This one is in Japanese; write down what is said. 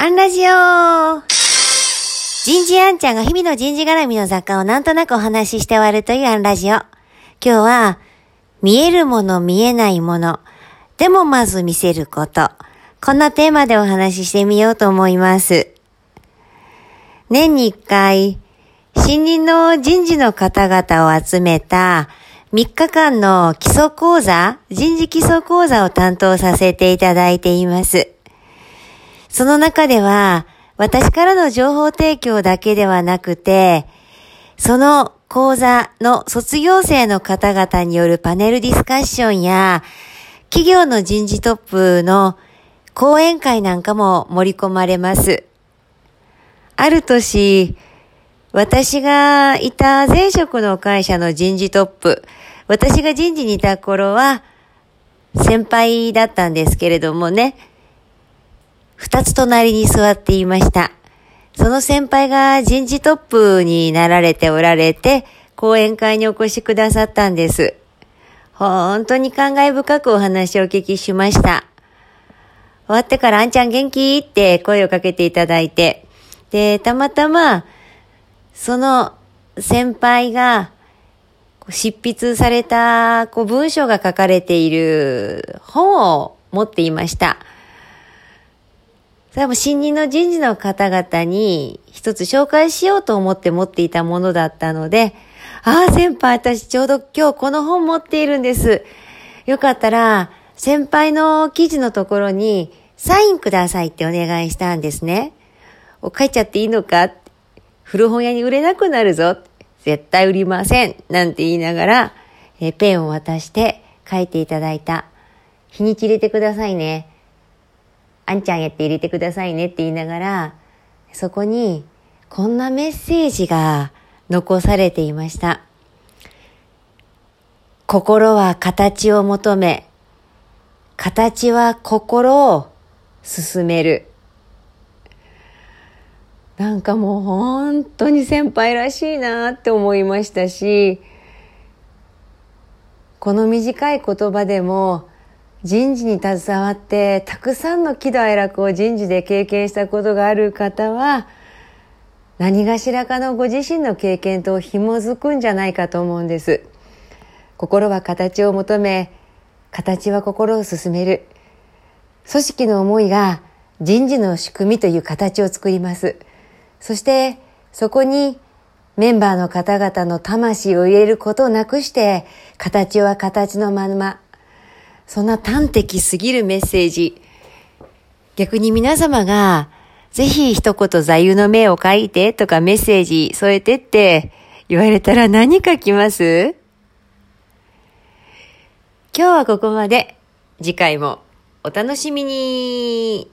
アンラジオ人事アンちゃんが日々の人事絡みの雑貨をなんとなくお話しして終わるというアンラジオ。今日は、見えるもの見えないもの、でもまず見せること。こんなテーマでお話ししてみようと思います。年に一回、新任の人事の方々を集めた3日間の基礎講座、人事基礎講座を担当させていただいています。その中では、私からの情報提供だけではなくて、その講座の卒業生の方々によるパネルディスカッションや、企業の人事トップの講演会なんかも盛り込まれます。ある年、私がいた前職の会社の人事トップ、私が人事にいた頃は先輩だったんですけれどもね、二つ隣に座っていました。その先輩が人事トップになられておられて、講演会にお越しくださったんです。本当に感慨深くお話をお聞きしました。終わってからあんちゃん元気？って声をかけていただいて、で、たまたま、その先輩が執筆されたこう文章が書かれている本を持っていました。それも新任の人事の方々に一つ紹介しようと思って持っていたものだったので、ああ、先輩、私ちょうど今日この本持っているんです。よかったら、先輩の記事のところにサインくださいってお願いしたんですね。お、書いちゃっていいのか？古本屋に売れなくなるぞ。絶対売りません。なんて言いながら、えペンを渡して書いていただいた。日にち入れてくださいね。あんちゃんやって入れてくださいねって言いながら、そこにこんなメッセージが残されていました。心は形を求め、形は心を進める。なんかもう本当に先輩らしいなって思いましたし、この短い言葉でも人事に携わってたくさんの喜怒哀楽を人事で経験したことがある方は何がしらかのご自身の経験と紐づくんじゃないかと思うんです。心は形を求め、形は心を進める。組織の思いが人事の仕組みという形を作ります。そしてそこにメンバーの方々の魂を入れることをなくして、形は形のまま、そんな端的すぎるメッセージ。逆に皆様が、ぜひ一言座右の銘を書いてとかメッセージ添えてって言われたら何書きます？今日はここまで。次回もお楽しみに。